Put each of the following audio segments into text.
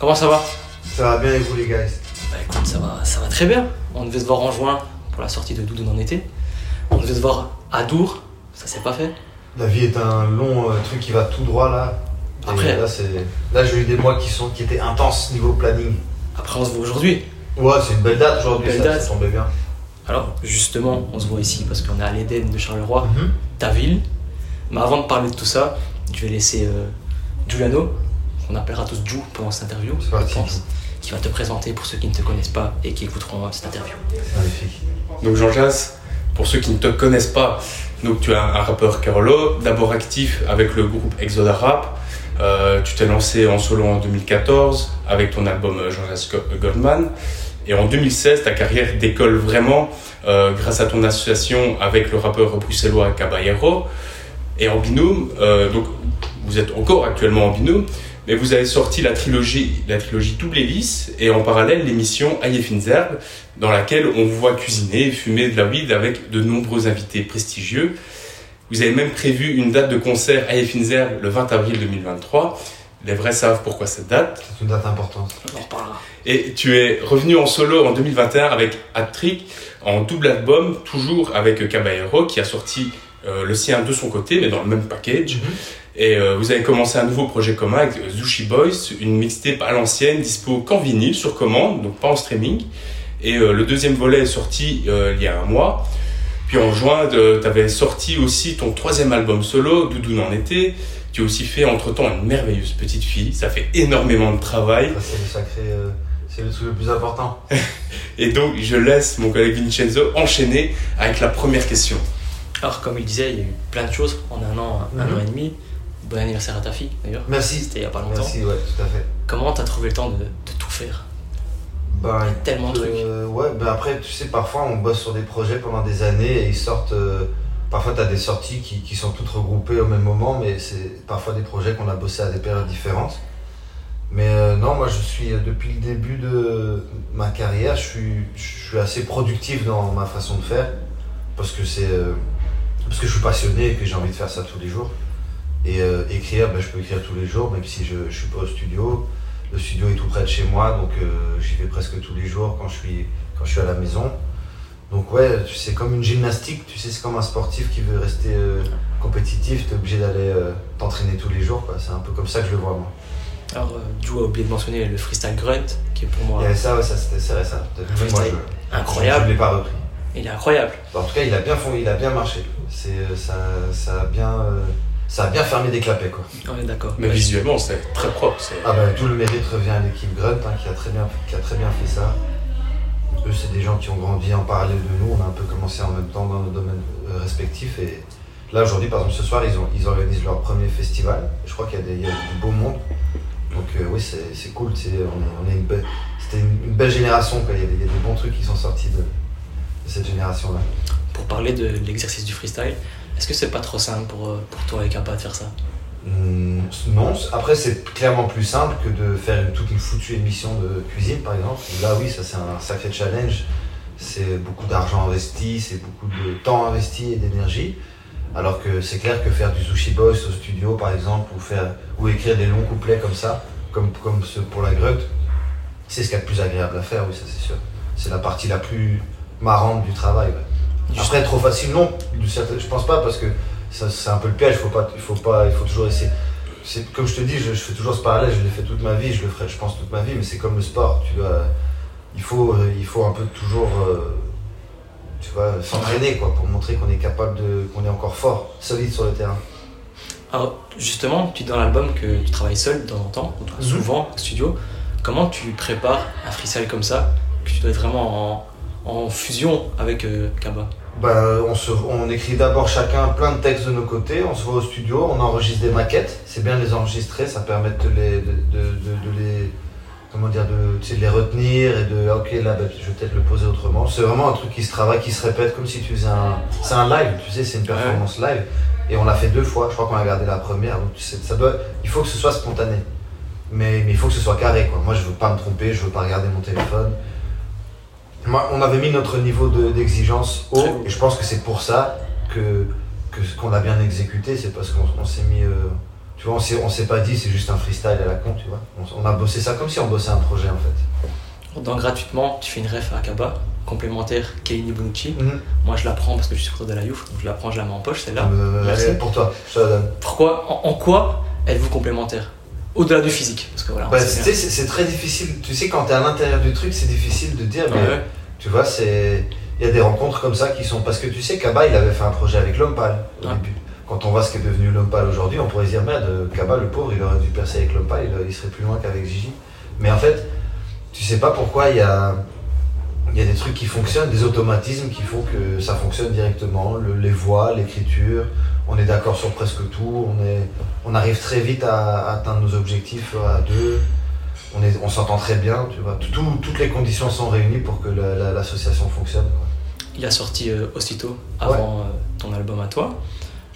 Comment ça va Ça va bien et vous les gars? Bah écoute, ça va, ça va très bien. On devait se voir en juin pour la sortie de Doudoune en été. On devait se voir à Dour, ça s'est pas fait. La vie est un long euh, truc qui va tout droit là. Et Après- là, c'est... là j'ai eu des mois qui, sont... qui étaient intenses niveau planning. Après, on se voit aujourd'hui. Ouais, c'est une belle date aujourd'hui, Belle ça, date. ça tombait bien. Alors, justement, on se voit ici parce qu'on est à l'Éden de Charleroi, Mhm. ta ville. Mais avant de parler de tout ça, je vais laisser euh, Giuliano, qu'on appellera tous Ju pendant cette interview, parti, je pense, Ju. qui va te présenter pour ceux qui ne te connaissent pas et qui écouteront cette interview. Magnifique. Donc Jean Jass, pour ceux qui ne te connaissent pas, donc tu es un, rappeur Carolo, d'abord actif avec le groupe Exoda Rap. Euh, tu t'es lancé en solo en 2014 avec ton album euh, Jean Jass Go- Goldman. Et en 2016, ta carrière décolle vraiment euh, grâce à ton association avec le rappeur bruxellois Caballero. Et en binôme, euh, donc vous êtes encore actuellement en binôme, mais vous avez sorti la trilogie, la trilogie Double Hélice et en parallèle l'émission Aïe Fines Herbes, dans laquelle on vous voit cuisiner et fumer de la weed avec de nombreux invités prestigieux. Vous avez même prévu une date de concert à Effinzer le 20 avril 2023. Les vrais savent pourquoi cette date. C'est une date importante. On en reparlera. Et tu es revenu en solo en 2021 avec Hat-Trick en double album, toujours avec Caballero qui a sorti euh, le sien de son côté, mais dans le même package. Et euh, vous avez commencé un nouveau projet commun avec Zushi Boys, une mixtape à l'ancienne, dispo qu'en vinyle, sur commande, donc pas en streaming. Et euh, le deuxième volet est sorti euh, il y a un mois. Puis en juin, tu avais sorti aussi ton troisième album solo, Doudoune en été. Tu as aussi fait entre-temps une merveilleuse petite fille. Ça fait énormément de travail. Ça, c'est le sacré. euh, c'est le truc le plus important. Et donc, je laisse mon collègue Vincenzo enchaîner avec la première question. Alors, comme il disait, il y a eu plein de choses en un an, un Mhm. an et demi. Bon anniversaire à ta fille, d'ailleurs. Merci. C'était il y a pas longtemps. Merci, ouais, tout à fait. Comment t'as trouvé le temps de, de tout faire Ben, Tellement de trucs. Euh, ouais, ben après, tu sais, parfois on bosse sur des projets pendant des années et ils sortent. euh, parfois, tu as des sorties qui, qui sont toutes regroupées au même moment, mais c'est parfois des projets qu'on a bossé à des périodes différentes. Mais euh, non, moi je suis, depuis le début de ma carrière, je suis, je suis assez productif dans ma façon de faire parce que c'est. parce que je suis passionné et que j'ai envie de faire ça tous les jours. Et euh, écrire, ben, je peux écrire tous les jours, même si je ne suis pas au studio. Le studio est tout près de chez moi, donc euh, j'y vais presque tous les jours quand je suis, quand je suis à la maison. Donc ouais, sais, comme une gymnastique, tu sais, c'est comme un sportif qui veut rester euh, compétitif, tu es obligé d'aller euh, t'entraîner tous les jours. C'est un peu comme ça que je le vois moi. Alors, Ju a oublié de mentionner le freestyle grunt, qui est pour moi Il y avait ça, ouais, ça c'était c'est vrai, ça. Que moi, je, je incroyable. ne l'ai pas repris. Il est incroyable. En tout cas, il a bien, fond, il a bien marché. C'est, ça, ça, a bien, euh, ça a bien fermé des clapets. Quoi. On est d'accord. Mais Ouais, visuellement, c'est très propre. c'est- Ah bah, tout le mérite revient à l'équipe Grunt hein, qui, a très bien, qui a très bien fait ça. Eux, c'est des gens qui ont grandi en parallèle de nous. On a un peu commencé en même temps dans nos domaines euh, respectifs. Et là, aujourd'hui, par exemple, ce soir, ils, ont, ils organisent leur premier festival. Je crois qu'il y a, des, il y a du beau monde. Donc, euh, oui, c'est, c'est cool. c'est- on est, on est une belle- c'était une, une belle génération. Quoi. Il, y a des, il y a des bons trucs qui sont sortis de, de cette génération-là. Pour parler de l'exercice du freestyle, est-ce que c'est pas trop simple pour, euh, pour toi et Kappa de faire ça Hum, non, après c'est clairement plus simple que de faire toute une foutue émission de cuisine par exemple. Là oui, ça c'est un sacré challenge. C'est beaucoup d'argent investi, c'est beaucoup de temps investi et d'énergie. Alors que c'est clair que faire du sushi boys au studio par exemple, ou, faire, ou écrire des longs couplets comme ça, comme, comme ceux pour la grotte, c'est ce qu'il y a de plus agréable à faire, oui ça c'est sûr. C'est la partie la plus marrante du travail. Juste- Après trop facile, non, je pense pas parce que c'est un peu le piège, faut pas, il faut pas, il faut toujours essayer. C'est comme je te dis, je, je fais toujours ce parallèle, je l'ai fait toute ma vie, je le ferai, je pense toute ma vie, mais c'est comme le sport, tu dois, il faut, euh, il faut un peu toujours, euh, tu vois, s'entraîner quoi, pour montrer qu'on est capable de, qu'on est encore fort, solide sur le terrain. Alors, justement, tu dis dans l'album que tu travailles seul de temps en temps, Mhm. souvent au studio. Comment tu prépares un freestyle comme ça, que tu dois être vraiment en, en fusion avec euh, Kaba Bah, on, se, on écrit d'abord chacun plein de textes de nos côtés, on se voit au studio, on enregistre des maquettes. C'est bien de les enregistrer, ça permet de les, de, de, les, comment dire, de, les retenir et de, ah, ok, là, bah, je vais peut-être le poser autrement. C'est vraiment un truc qui se travaille, qui se répète, comme si tu faisais un, c'est un live, tu sais, c'est une performance live. Et on l'a fait deux fois, je crois qu'on a gardé la première, donc tu sais, ça doit, il faut que ce soit spontané. Mais, mais il faut que ce soit carré, quoi. Moi, je veux pas me tromper, je veux pas regarder mon téléphone. Moi, on avait mis notre niveau de- d'exigence haut, et je pense que c'est pour ça que que- qu'on a bien exécuté, c'est parce qu'on on s'est mis, euh, Tu vois, on s'est, pas dit c'est juste un freestyle à la con, tu vois. On, on a bossé ça comme si on bossait un projet en fait. Dans gratuitement, tu fais une ref à Kaba, complémentaire Kelly Bonucci. Mhm. Moi, je la prends parce que je suis supporter de la Youf, donc je la prends, je la mets en poche, celle-là. Euh, Merci. pour toi, je te la donne. Pourquoi en, en quoi êtes-vous complémentaire? Au-delà du physique Parce que voilà, Bah, c'est, très difficile. Tu sais, quand t'es à l'intérieur du truc, c'est difficile de dire, mais Ouais, tu vois, c'est. Il y a des rencontres comme ça qui sont. Parce que tu sais, Kaba, il avait fait un projet avec L'Homme Pâle au Ouais. début. Quand on voit ce qui est devenu L'Homme Pâle aujourd'hui, on pourrait se dire, merde, Kaba, le pauvre, il aurait dû percer avec L'Homme Pâle, il, il serait plus loin qu'avec Gigi. Mais en fait, tu sais pas pourquoi il y a. Il y a des trucs qui fonctionnent, des automatismes qui font que ça fonctionne directement. Le- les voix, l'écriture, on est d'accord sur presque tout. On, est, on arrive très vite à, à atteindre nos objectifs à deux. On, est, on s'entend très bien, tu vois. Tout- tout- toutes les conditions sont réunies pour que la- la- l'association fonctionne. quoi. Il a sorti euh, aussitôt, avant euh, ton album à toi.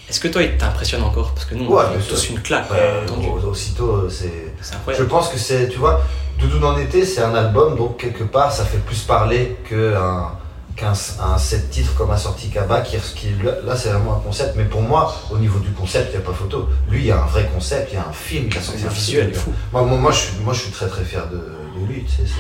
Est-ce que toi, il t'impressionne encore? Parce que nous, on Ouais, a tous une claque, Ouais, euh, aussitôt, c'est. C'est Je incroyable. pense que c'est, tu vois, Doudou dans l'été, c'est un album, donc quelque part, ça fait plus parler qu'un qu'un un set titre comme a sorti Kaba, qui, qui là, c'est vraiment un concept. Mais pour moi, au niveau du concept, il n'y a pas photo. Lui, il y a un vrai concept, il y a un film, il a sorti un visuel fou. Moi, moi, moi, je suis, moi, je suis très très fier de, de lui. Tu sais,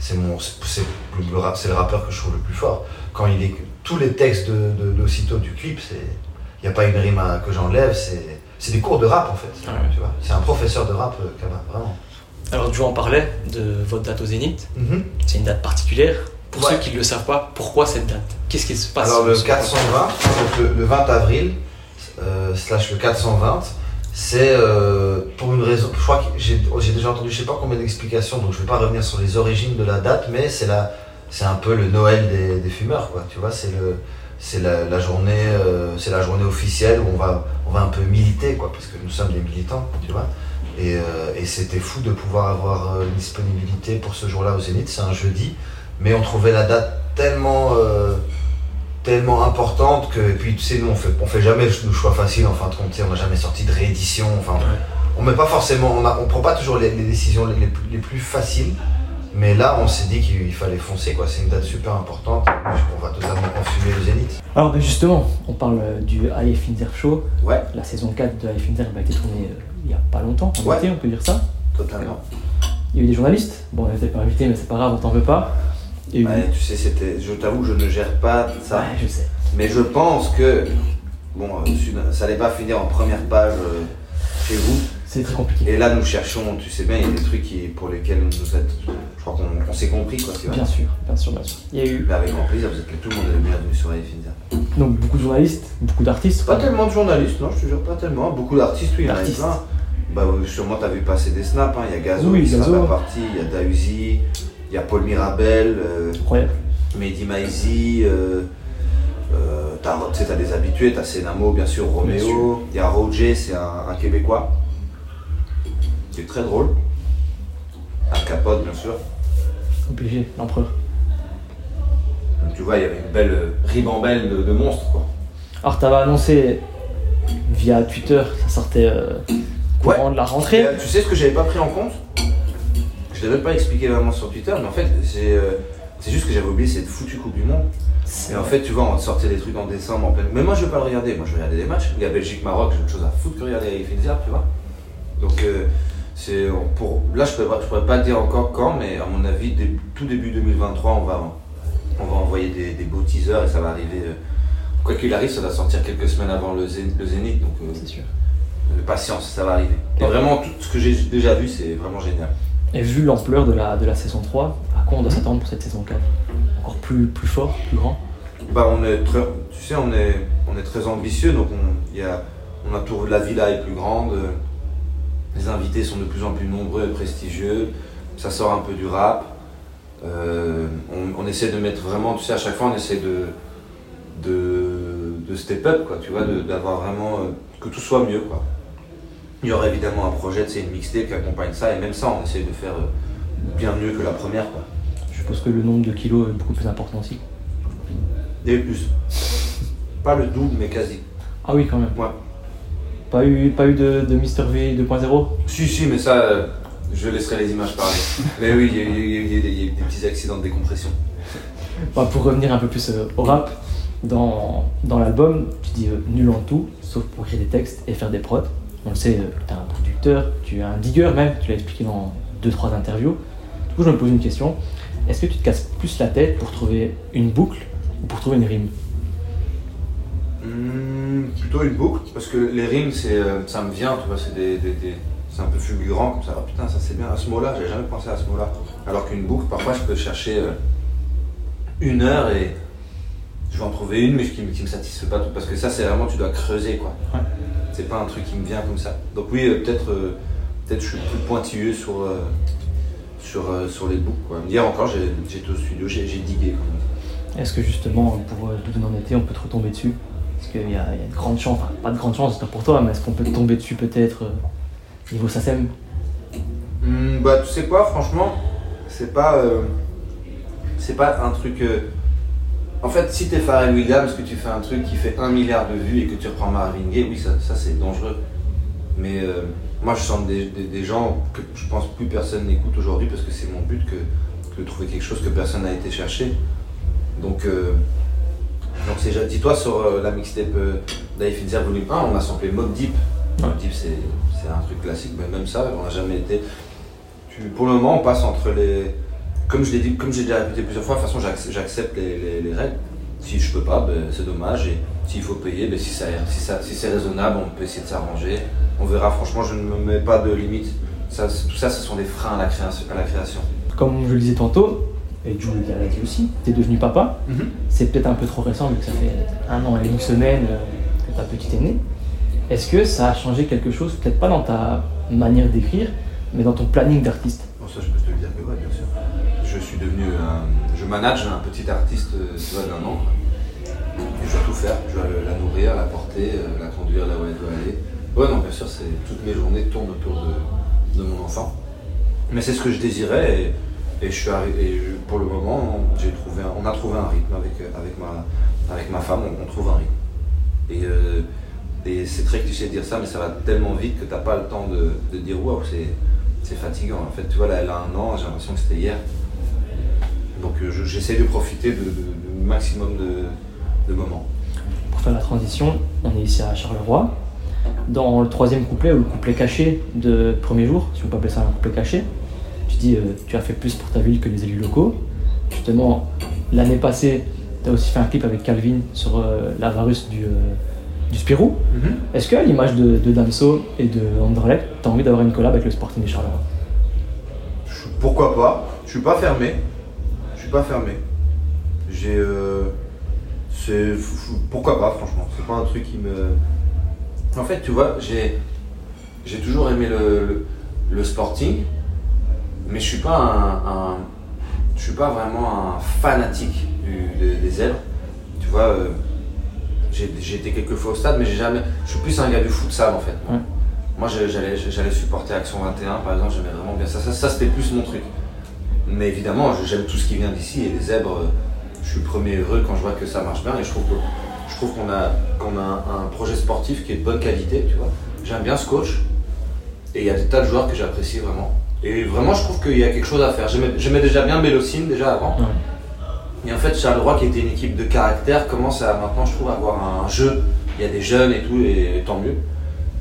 c'est, mon, c'est le, le rap- c'est le rappeur que je trouve le plus fort. Quand il est, tous les textes de, de, du clip, c'est, il n'y a pas une rime à- que j'enlève. C'est, c'est des cours de rap en fait. Ouais. Tu vois, c'est un professeur de rap, euh, Kaba, vraiment. Alors, Joe en parlait de votre date au Zénith. Mhm. C'est une date particulière. Pour Ouais. ceux qui ne le savent pas, pourquoi cette date? Qu'est-ce qui se passe Alors le sur- 420, donc le, le 20 avril, euh, slash le 420, c'est euh, pour une raison, je crois que j'ai déjà entendu je sais pas combien d'explications, donc je vais pas revenir sur les origines de la date, mais c'est la, c'est un peu le Noël des, des fumeurs, quoi. Tu vois, c'est le, c'est la, la journée, euh, c'est la journée officielle où on va, on va un peu militer, quoi, parce que nous sommes des militants, tu vois. Et, euh, et c'était fou de pouvoir avoir euh, une disponibilité pour ce jour-là au Zénith. C'est un jeudi, mais on trouvait la date tellement, euh, tellement importante que. Et puis tu sais, nous on fait, on fait jamais le choix facile. En fin de compte, tu sais, on n'a jamais sorti de réédition. Enfin, Ouais. on met pas forcément, on, a, on prend pas toujours les, les décisions les, les plus, les plus faciles. Mais là, on s'est dit qu'il fallait foncer, quoi. C'est une date super importante. On va totalement confumer le Zénith. Alors ben justement, on parle euh, du Aïe Finzer Show. Ouais. La saison 4 de Aïe Finzer a été tournée euh, il y a pas longtemps, en Ouais. été, on peut dire ça. Totalement. Il y a eu des journalistes. Bon, on n'était pas invités, mais c'est pas grave, on t'en veut pas. Y a eu- Ouais, tu sais, c'était. Je t'avoue, je ne gère pas ça. Ouais, je sais. Mais je pense que. Bon, euh, ça n'allait pas finir en première page chez vous. C'est très compliqué. Et là, nous cherchons, tu sais bien, il y a des trucs qui, pour lesquels nous êtes. Je crois qu'on s'est compris, quoi, tu vois. Bien sûr, bien sûr, bien sûr. Il y a eu Mais avec grand plaisir, vous êtes tout le monde est le bienvenu sur Finza. donc beaucoup de journalistes, beaucoup d'artistes. Pas tellement de journalistes, non, je te jure, pas tellement. Beaucoup d'artistes, oui, il y en a plein. Bah, sûrement, t'as vu passer des snaps, hein. il y a Gazo Oui, qui Gazo. sera parti, il y a Dausi, il y a Paul Mirabel, euh, Incroyable. Mehdi Maizi, euh, euh, t'as, tu t'as des habitués, t'as Senamo, bien sûr, Bien sûr. Roméo, il y a Roger, c'est un, un Québécois, très drôle. Un capote, bien sûr. Obligé, l'empereur. Donc, tu vois, il y avait une belle ribambelle de, de monstres, quoi. Alors t'avais annoncé via Twitter, ça sortait euh, courant de la rentrée. Et, tu sais ce que j'avais pas pris en compte? Je l'avais pas expliqué vraiment sur Twitter, mais en fait, c'est, euh, c'est juste que j'avais oublié cette foutue Coupe du Monde. Et en fait, tu vois, on sortait des trucs en décembre, en pleine. Mais moi, je vais pas le regarder. Moi, je vais regarder des matchs. Il y a Belgique-Maroc, j'ai autre chose à foutre que regarder les Finzer, tu vois. Donc, euh, c'est pour. Là, je pourrais, je pourrais pas dire encore quand, mais à mon avis, tout début 2023, on va, on va envoyer des, des beaux teasers et ça va arriver. euh, Quoi qu'il arrive, ça va sortir quelques semaines avant le, Zén- le Zénith, donc euh, c'est sûr. euh, patience, ça va arriver. Et vraiment, tout ce que j'ai déjà vu, c'est vraiment génial. Et vu l'ampleur de la, de la saison 3, à quoi on doit s'attendre pour cette saison 4 Encore plus, plus fort, plus grand? Bah, on est très, tu sais, on est, on est très ambitieux, donc on, y a, on a tout, la villa est plus grande, euh, les invités sont de plus en plus nombreux et prestigieux, ça sort un peu du rap. Euh, on, on essaie de mettre vraiment, tu sais, à chaque fois on essaie de, de, de step up, quoi, tu vois, de- d'avoir vraiment, euh, que tout soit mieux, quoi. Il y aura évidemment un projet, c'est une mixtape qui accompagne ça, et même ça, on essaie de faire euh, bien mieux que la première, quoi. Je suppose que le nombre de kilos est beaucoup plus important aussi. Et plus. Pas le double, mais quasi. Ah oui, quand même. Ouais. Pas eu, pas eu de, de Mr V 2.0 Si, si, mais ça, euh, je laisserai les images parler. mais oui, il y, a- il y a- il y a- il y a des- petits accidents de décompression. Bah, Pour revenir un peu plus euh, au rap, dans, dans l'album, tu dis euh, nul en tout, sauf pour écrire des textes et faire des prods. On le sait, tu es un producteur, tu es un digger même, tu l'as expliqué dans deux trois interviews. Du coup, je me pose une question. Est-ce que tu te casses plus la tête pour trouver une boucle ou pour trouver une rime? Hmm, plutôt une boucle, parce que les rimes, c'est, euh, ça me vient, tu vois, c'est des, des- des- c'est un peu fulgurant comme ça. Ah, putain, ça c'est bien. À ce mot-là, j'avais jamais pensé à ce mot-là. Alors qu'une boucle, parfois, je peux chercher euh, une heure et je vais en trouver une, mais qui, qui me satisfait pas tout. Parce que ça, c'est vraiment, tu dois creuser, quoi. Ouais. C'est pas un truc qui me vient comme ça. Donc oui, euh, peut-être, euh, peut-être je suis plus pointilleux sur, sur, sur les boucles. Quoi. Hier encore, j'ai- j'étais au studio, j'ai, j'ai digué. Est-ce que justement, pour Doudou en été, on peut te retomber dessus? Parce qu'il y, a de grandes chances, enfin pas de grandes chances, pour toi, mais est-ce qu'on peut tomber dessus peut-être euh, niveau SACEM? Hmm, bah, tu sais quoi, franchement, c'est pas, euh, c'est pas un truc. euh, En fait, si t'es Pharrell Williams, que tu fais un truc qui fait un milliard de vues et que tu reprends Marvin Gaye, oui, ça, ça c'est dangereux. Mais moi, je sens des, gens que je pense plus personne n'écoute aujourd'hui parce que c'est mon but que, de trouver quelque chose que personne n'a été chercher. Donc, donc c'est, dis-toi sur euh, la mixtape euh, Volume 1, on a samplé Mob Deep. Mob Deep, c'est, c'est un truc classique, mais même ça, on n'a jamais été. Tu- pour le moment, on passe entre les. Comme je l'ai dit, comme j'ai déjà répété plusieurs fois, de toute façon, j'accepte, j'accepte les, les- les règles. Si je peux pas, ben, c'est dommage. Et s'il faut payer, ben, si, ça, si, ça, si c'est raisonnable, on peut essayer de s'arranger. On verra, franchement, je ne me mets pas de limite. Ça, tout ça, ce sont des freins à la création. À la création. Comme je le disais tantôt, et Jules l'a dit aussi, tu es devenu papa. C'est peut-être un peu trop récent, vu que ça fait un an et une semaine euh, que ta petite est née. Est-ce que ça a changé quelque chose, peut-être pas dans ta manière d'écrire, mais dans ton planning d'artiste? Bon, ça, je peux te le dire que ouais, bien sûr. Je suis devenu un. Je manage un petit artiste, euh, tu vois, d'un an. Et je dois tout faire. Je dois le- la nourrir, la porter, euh, la conduire là où elle doit aller. Ouais, non, bien sûr, c'est toutes mes journées tournent autour de, de mon enfant. Mais c'est ce que je désirais et, et je suis pour le moment, j'ai trouvé on a trouvé un rythme avec, avec, ma, avec ma femme, on, on trouve un rythme. Et, euh, c'est très cliché de dire ça, mais ça va tellement vite que t'as pas le temps de, dire waouh, c'est, fatigant. En fait, tu vois, là, elle a un an, j'ai l'impression que c'était hier. Donc euh, je- j'essaie de profiter de, de- du maximum de, moments. Pour faire la transition, on est ici à Charleroi. Dans le troisième couplet, ou le couplet caché de premier jour, si on peut appeler ça un couplet caché, tu dis euh, tu as fait plus pour ta ville que les élus locaux. Justement, l'année passée, tu as aussi fait un clip avec Calvin sur euh, la virus du, euh, du Spirou. Est-ce qu'à l'image de, de Damso et de Anderlecht, tu as envie d'avoir une collab avec le Sporting de Charleroi? Pourquoi pas? Je suis pas fermé. Je suis pas fermé. J'ai. euh, c'est. Pourquoi pas, franchement. C'est pas un truc qui me. En fait, tu vois, j'ai. J'ai toujours aimé le, le, le sporting, mais je suis pas un. un- je suis pas vraiment un fanatique du- des, des zèbres. Tu vois, euh, j'ai été quelques fois au stade, mais j'ai jamais. Je suis plus un gars du futsal en fait. moi. Ouais. Moi, j'ai- j'allais j'allais supporter Action 21, par exemple, j'aimais vraiment bien ça. Ça, ça c'était plus mon truc. Mais évidemment, j'aime tout ce qui vient d'ici et les zèbres, euh, je suis premier heureux quand je vois que ça marche bien et je trouve que je trouve qu'on a, qu'on a un, un projet sportif qui est de bonne qualité, tu vois. J'aime bien ce coach et il y a des tas de joueurs que j'apprécie vraiment. Et vraiment, je trouve qu'il y a quelque chose à faire. J'aimais déjà bien Bélocine, déjà avant. Ouais. Et en fait, Charleroi, qui était une équipe de caractère, commence à maintenant, je trouve, avoir un jeu. Il y a des jeunes et tout, et tant mieux.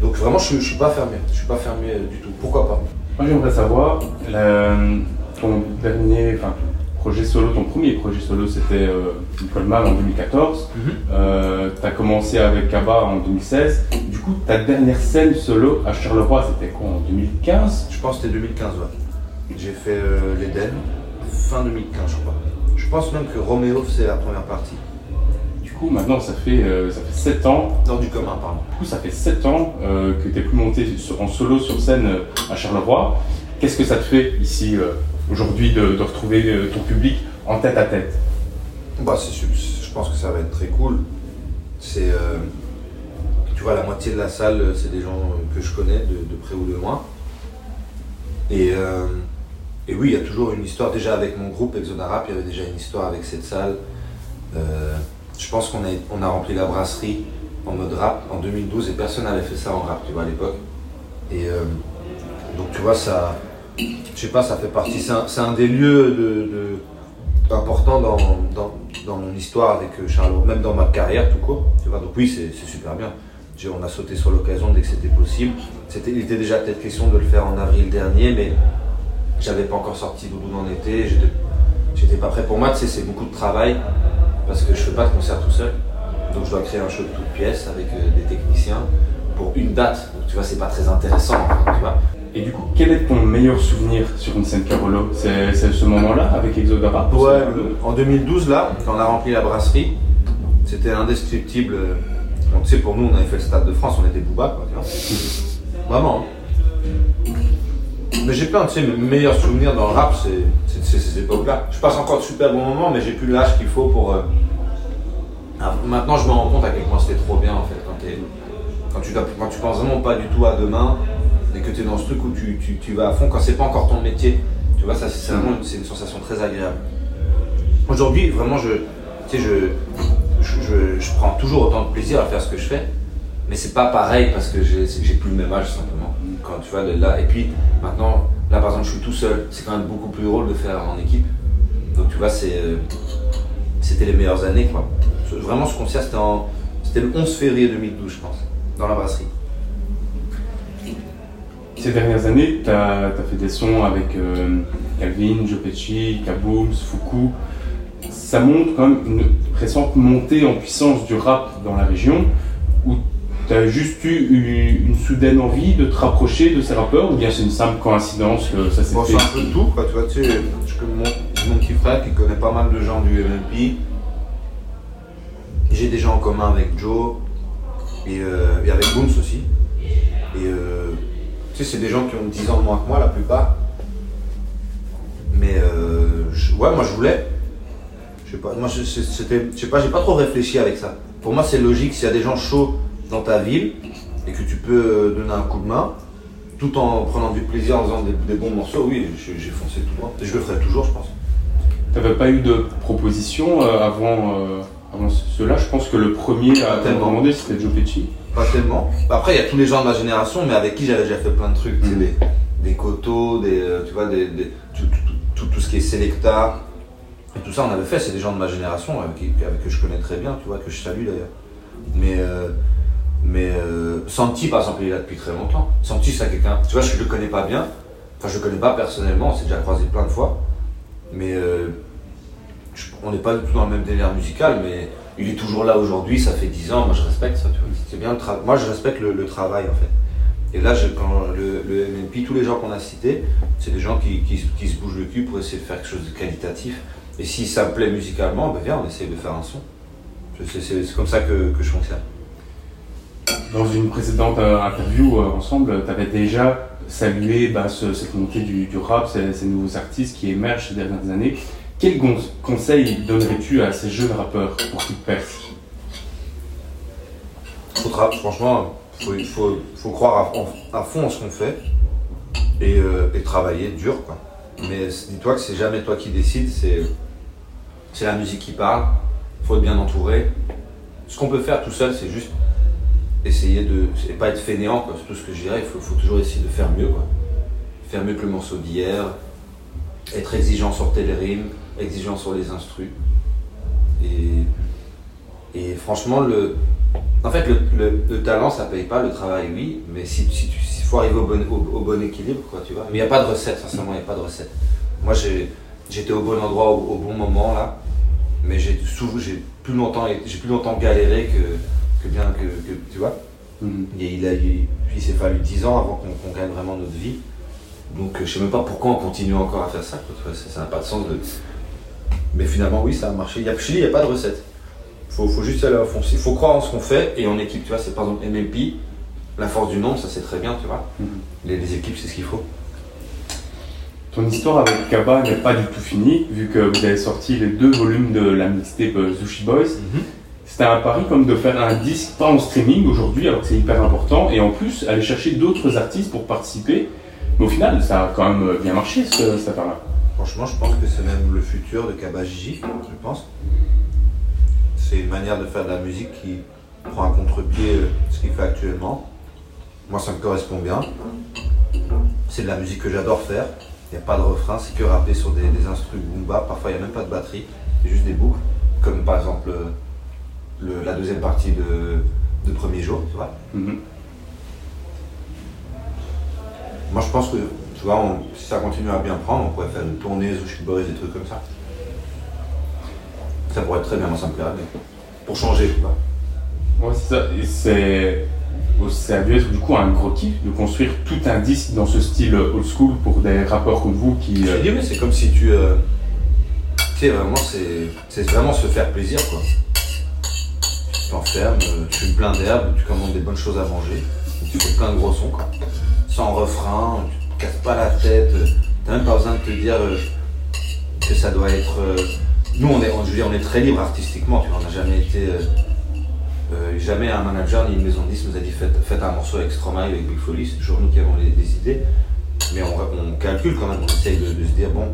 Donc vraiment, je, suis- je suis pas fermé. Je suis pas fermé euh, du tout. Pourquoi pas? Moi, j'aimerais savoir, le- ton dernier enfin, projet solo, ton premier projet solo, c'était euh, Nicole Mal en 2014. tu as commencé avec Kaba en 2016. Du coup, ta dernière scène solo à Charleroi, c'était quoi en 2015 Je pense que c'était 2015, ouais. J'ai fait euh, l'Eden, fin 2015, je crois. Je pense même que Roméo, c'est la première partie. Du coup, maintenant, ça fait, euh, ça fait 7 ans. Dans du commun, pardon. Du coup, ça fait 7 ans euh, que tu plus monté sur- en solo sur scène à Charleroi. Qu'est-ce que ça te fait ici, aujourd'hui, de, retrouver euh, ton public en tête à tête Bah, je pense que ça va être très cool. C'est, euh, tu vois, la moitié de la salle, c'est des gens que je connais de, près ou de loin. Et, euh, et oui, il y a toujours une histoire. Déjà avec mon groupe Exoda Rap, il y avait déjà une histoire avec cette salle. Je pense qu'on a, on a rempli la brasserie en mode rap en 2012 et personne n'avait fait ça en rap, tu vois, à l'époque. Et donc, tu vois, ça, je sais pas, ça fait partie. C'est un, des lieux de- de, important dans, dans, mon histoire avec euh, Charleroi, même dans ma carrière tout court. Tu vois, donc oui, c'est super bien. on a sauté sur l'occasion dès que c'était possible. Il était déjà peut-être question de le faire en avril dernier, mais j'avais pas encore sorti Doudou en été, j'étais, pas prêt. Pour moi, tu sais, c'est beaucoup de travail parce que je fais pas de concert tout seul. Donc je dois créer un show de toutes pièces avec euh, des techniciens pour une date. Donc tu vois, c'est pas très intéressant. Et du coup, quel est ton meilleur souvenir sur une scène Carolo C'est ce moment-là avec Exodara Ouais, en 2012, là, quand on a rempli la brasserie, c'était indescriptible. Donc, tu sais, pour nous, on avait fait le Stade de France, on était Booba, quoi, tu vois. Vraiment. Mais j'ai plein, tu sais, mes meilleurs souvenirs dans le rap, c'est ces époques-là. Je passe encore de super bons moments, mais j'ai plus l'âge qu'il faut pour. euh, ah, Maintenant, je me rends compte à quel point c'était trop bien, en fait, quand, tu, quand tu penses vraiment pas du tout à demain, et que tu es dans ce truc où tu, tu- tu vas à fond, quand c'est pas encore ton métier. Tu vois, ça, c'est c'est vraiment une, sensation très agréable. Aujourd'hui, vraiment, je, tu sais, je, je, je- je prends toujours autant de plaisir à faire ce que je fais, mais c'est pas pareil parce que j'ai plus le même âge simplement. Quand tu vois, de là, et puis maintenant, là par exemple, je suis tout seul, c'est quand même beaucoup plus drôle de faire en équipe. Donc tu vois, euh, c'était les meilleures années quoi. Vraiment, ce concert, c'était le 11 février 2012, je pense, dans la brasserie. Ces dernières années, tu as, fait des sons avec euh, Calvin, Joe Kabooms, Fuku. Ça montre quand même une récente montée en puissance du rap dans la région, où tu as juste eu une, soudaine envie de te rapprocher de ces rappeurs, ou bien c'est une simple coïncidence que ça s'est Bon, fait c'est un peu tout, quoi, tu vois, tu sais, mon, j'ai mon petit frère qui connaît pas mal de gens du MLP. J'ai des gens en commun avec Joe et, euh, et avec Booms aussi. Et euh, c'est des gens qui ont 10 ans de moins que moi, la plupart. Mais euh, ouais, moi je voulais. Je sais pas, moi c'était, je sais pas, j'ai pas trop réfléchi avec ça. Pour moi, c'est logique s'il y a des gens chauds dans ta ville et que tu peux euh, donner un coup de main, tout en prenant du plaisir en faisant des, bons morceaux, oui, j'ai foncé tout droit. Et je le ferai toujours, je pense. T'avais pas eu de proposition euh, avant, avant cela Je pense que le premier à tellement. demander c'était Joe Pesci. Pas tellement. Après, il y a tous les gens de ma génération, mais avec qui j'avais déjà fait plein de trucs. Mhm. Des, des coteaux, des, euh, tu vois, des, des- tout, tout- tout- tout ce qui est Selecta. Et tout ça, on avait fait. C'est des gens de ma génération avec, qui- avec que je connais très bien, tu vois, que je salue d'ailleurs. Mais, euh, mais euh, Santi, par exemple, il est là depuis très longtemps. Santi, c'est quelqu'un, tu vois, je le connais pas bien. Enfin, je le connais pas personnellement, on s'est déjà croisé plein de fois. Mais euh, on n'est pas du tout dans le même délire musical, mais il est toujours là aujourd'hui, ça fait 10 ans, moi je respecte ça, tu vois. C'est bien le travail. Moi je respecte le, le travail en fait. Et là, je- quand le, le MNP, tous les gens qu'on a cités, c'est des gens qui, qui- qui se bougent le cul pour essayer de faire quelque chose de qualitatif. Et si ça me plaît musicalement, ben viens, on essaye de faire un son. C'est comme ça que, que je fonctionne. Dans une précédente euh, interview euh, ensemble, tu avais déjà salué bah, ce- cette montée du, du rap, ces, ces nouveaux artistes qui émergent ces dernières années. Quel conseil donnerais-tu à ces jeunes rappeurs pour qu'ils percent? Franchement, il faut, croire à, fond en ce qu'on fait et, euh, travailler dur. Quoi. Mais dis-toi que c'est jamais toi qui décides, c'est, la musique qui parle. Il faut être bien entouré. Ce qu'on peut faire tout seul, c'est juste essayer de. et pas être fainéant, c'est tout ce que je dirais. Il faut, faut toujours essayer de faire mieux. Quoi. Faire mieux que le morceau d'hier. Être exigeant sur tes rimes, exigeant sur les instrus. Et, et franchement, le, en fait, le, le- le talent, ça paye pas, le travail, oui, mais si, si tu, il faut arriver au bon, au, au bon équilibre, quoi, tu vois. Mais il n'y a pas de recette, sincèrement, il n'y a pas de recette. Moi, j'étais au bon endroit, au, au bon moment, là, mais j'ai plus longtemps, plus longtemps galéré que, que bien que, que- tu vois. Mhm. Et il, a, il, puis il s'est fallu 10 ans avant qu'on qu'on gagne vraiment notre vie. Donc euh, je sais même pas pourquoi on continue encore à faire ça. quoi, ça n'a pas de sens. De... Mais finalement, oui, ça a marché. Il y a, il n'y a pas de recette. Il faut, faut juste aller à fond. Il faut croire en ce qu'on fait et en équipe. Tu vois, c'est par exemple MLP, la force du nombre, ça c'est très bien, tu vois. Mhm. Les, les équipes, c'est ce qu'il faut. Ton histoire avec Kaba n'est pas du tout finie, vu que vous avez sorti les deux volumes de la mixtape euh, Sushi Boys. C'était un pari comme de faire un disque pas en streaming aujourd'hui, alors que c'est hyper important, et en plus aller chercher d'autres artistes pour participer. Mais au final, ça a quand même bien marché ce- cette affaire-là. Franchement, je pense que c'est même le futur de Kabajiji, je pense. C'est une manière de faire de la musique qui prend à contre-pied euh, ce qu'il fait actuellement. Moi, ça me correspond bien. C'est de la musique que j'adore faire. Il n'y a pas de refrain, c'est que rapper sur des, des instruments boomba. Parfois, il n'y a même pas de batterie, c'est juste des boucles. Comme par exemple euh, le- la deuxième partie de, de premier jour, tu vois. Mhm. Moi, je pense que, tu vois, on- si ça continue à bien prendre, on pourrait faire une tournée Sushi Boys, des trucs comme ça. Ça pourrait être très bien, moi ça me plairait bien. Pour changer, tu vois. Ouais, c'est ça. Et c'est. Ça a dû être du coup un gros kiff de construire tout un disque dans ce style old school pour des rappeurs comme vous qui. Euh, mais c'est comme si tu. euh, tu sais, vraiment, c'est c'est vraiment se faire plaisir, quoi. Tu t'enfermes, euh, tu fumes plein d'herbes, tu commandes des bonnes choses à manger, tu fais plein de gros sons, quoi. Sans refrain, tu te casses pas la tête, t'as même pas besoin de te dire euh, que ça doit être. euh, Nous, on est, je veux dire, on est très libre artistiquement, tu on n'a jamais été. euh, jamais un manager ni une maison de disques nous a dit faites, un morceau avec Stromae, avec Big Folly, c'est toujours nous qui avons les, idées. Mais on, calcule quand même, on essaye de, se dire bon,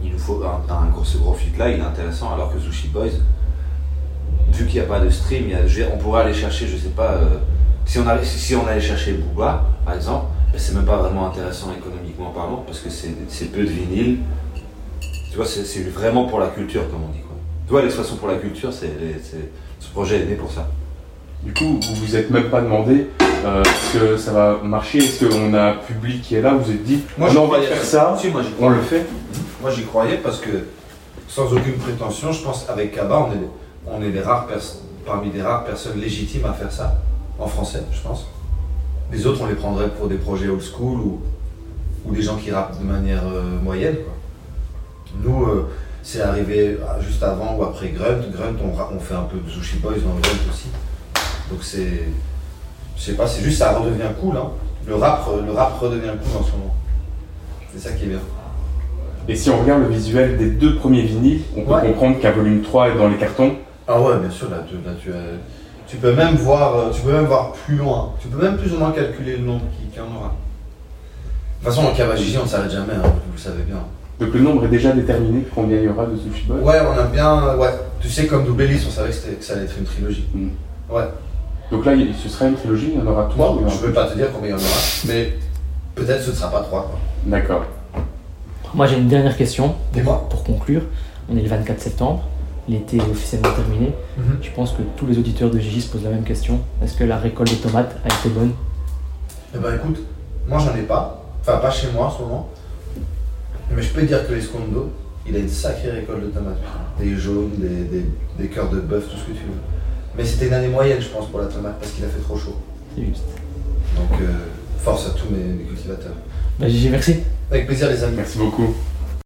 il nous faut un, gros, ce gros fit là, il est intéressant, alors que Sushi Boys, vu qu'il n'y a pas de stream, on pourrait aller chercher, je sais pas, si, on allait, si on allait chercher Booba, par exemple, ben, c'est même pas vraiment intéressant économiquement parlant, parce que c'est c'est peu de vinyle. Tu vois, c'est c'est vraiment pour la culture, comme on dit. Quoi. Tu vois, l'expression pour la culture, c'est c'est- ce projet est né pour ça. Du coup, vous vous êtes même pas demandé euh, est-ce que ça va marcher Est-ce qu'on a un public qui est là Vous vous êtes dit Moi, on j'y a envie de croyais. faire ça, Si, moi, j'y on le fait Moi j'y croyais parce que, sans aucune prétention, je pense avec Kaba, on est, on est les rares parmi les rares personnes légitimes à faire ça, en français, je pense. Les autres, on les prendrait pour des projets old school ou, ou des gens qui rappent de manière euh, moyenne. Quoi. Nous, euh, c'est arrivé ah, juste avant ou après Grunt. Grunt, on, fait un peu de Sushi Boys dans Grunt aussi. Donc c'est. Je sais pas, c'est juste ça redevient cool. Hein. Le, rap, le rap redevient cool en ce moment. C'est ça qui est bien. Et si on regarde le visuel des deux premiers vinyles, on peut Ouais. comprendre qu'un volume 3 est dans les cartons. Ah ouais, bien sûr, là, tu, là, tu, as- tu peux même voir, euh, tu peux même voir plus loin. Tu peux même plus ou moins calculer le nombre qu'il qu'il y en aura. De toute façon, en Kawajiji, on ne s'arrête jamais, hein, vous le savez bien. Donc le nombre est déjà déterminé combien il y aura de Sushi Boy. Ouais, on a bien, ouais. Tu sais, comme Double Hélice, on savait que, ça allait être une trilogie. Mm. Ouais. Donc là, ce sera une trilogie, il y en aura trois. ou il y en Moi, aura je peux pas te dire combien il y en aura, mais peut-être ce ne sera pas trois. D'accord. Moi j'ai une dernière question Dis-moi. pour conclure. On est le 24 septembre, l'été est officiellement terminé. Je pense que tous les auditeurs de Gigi se posent la même question. Est-ce que la récolte de tomates a été bonne? Eh ben écoute, moi j'en ai pas, enfin pas chez moi en ce moment, mais je peux te dire que l'Escondo, il a une sacrée récolte de tomates. Des jaunes, des, des, des cœurs de bœuf, tout ce que tu veux. Mais c'était une année moyenne, je pense, pour la tomate, parce qu'il a fait trop chaud. C'est juste. Donc euh, force à tous mes, mes cultivateurs. Bah, Gigi, merci. Avec plaisir les amis. Merci beaucoup.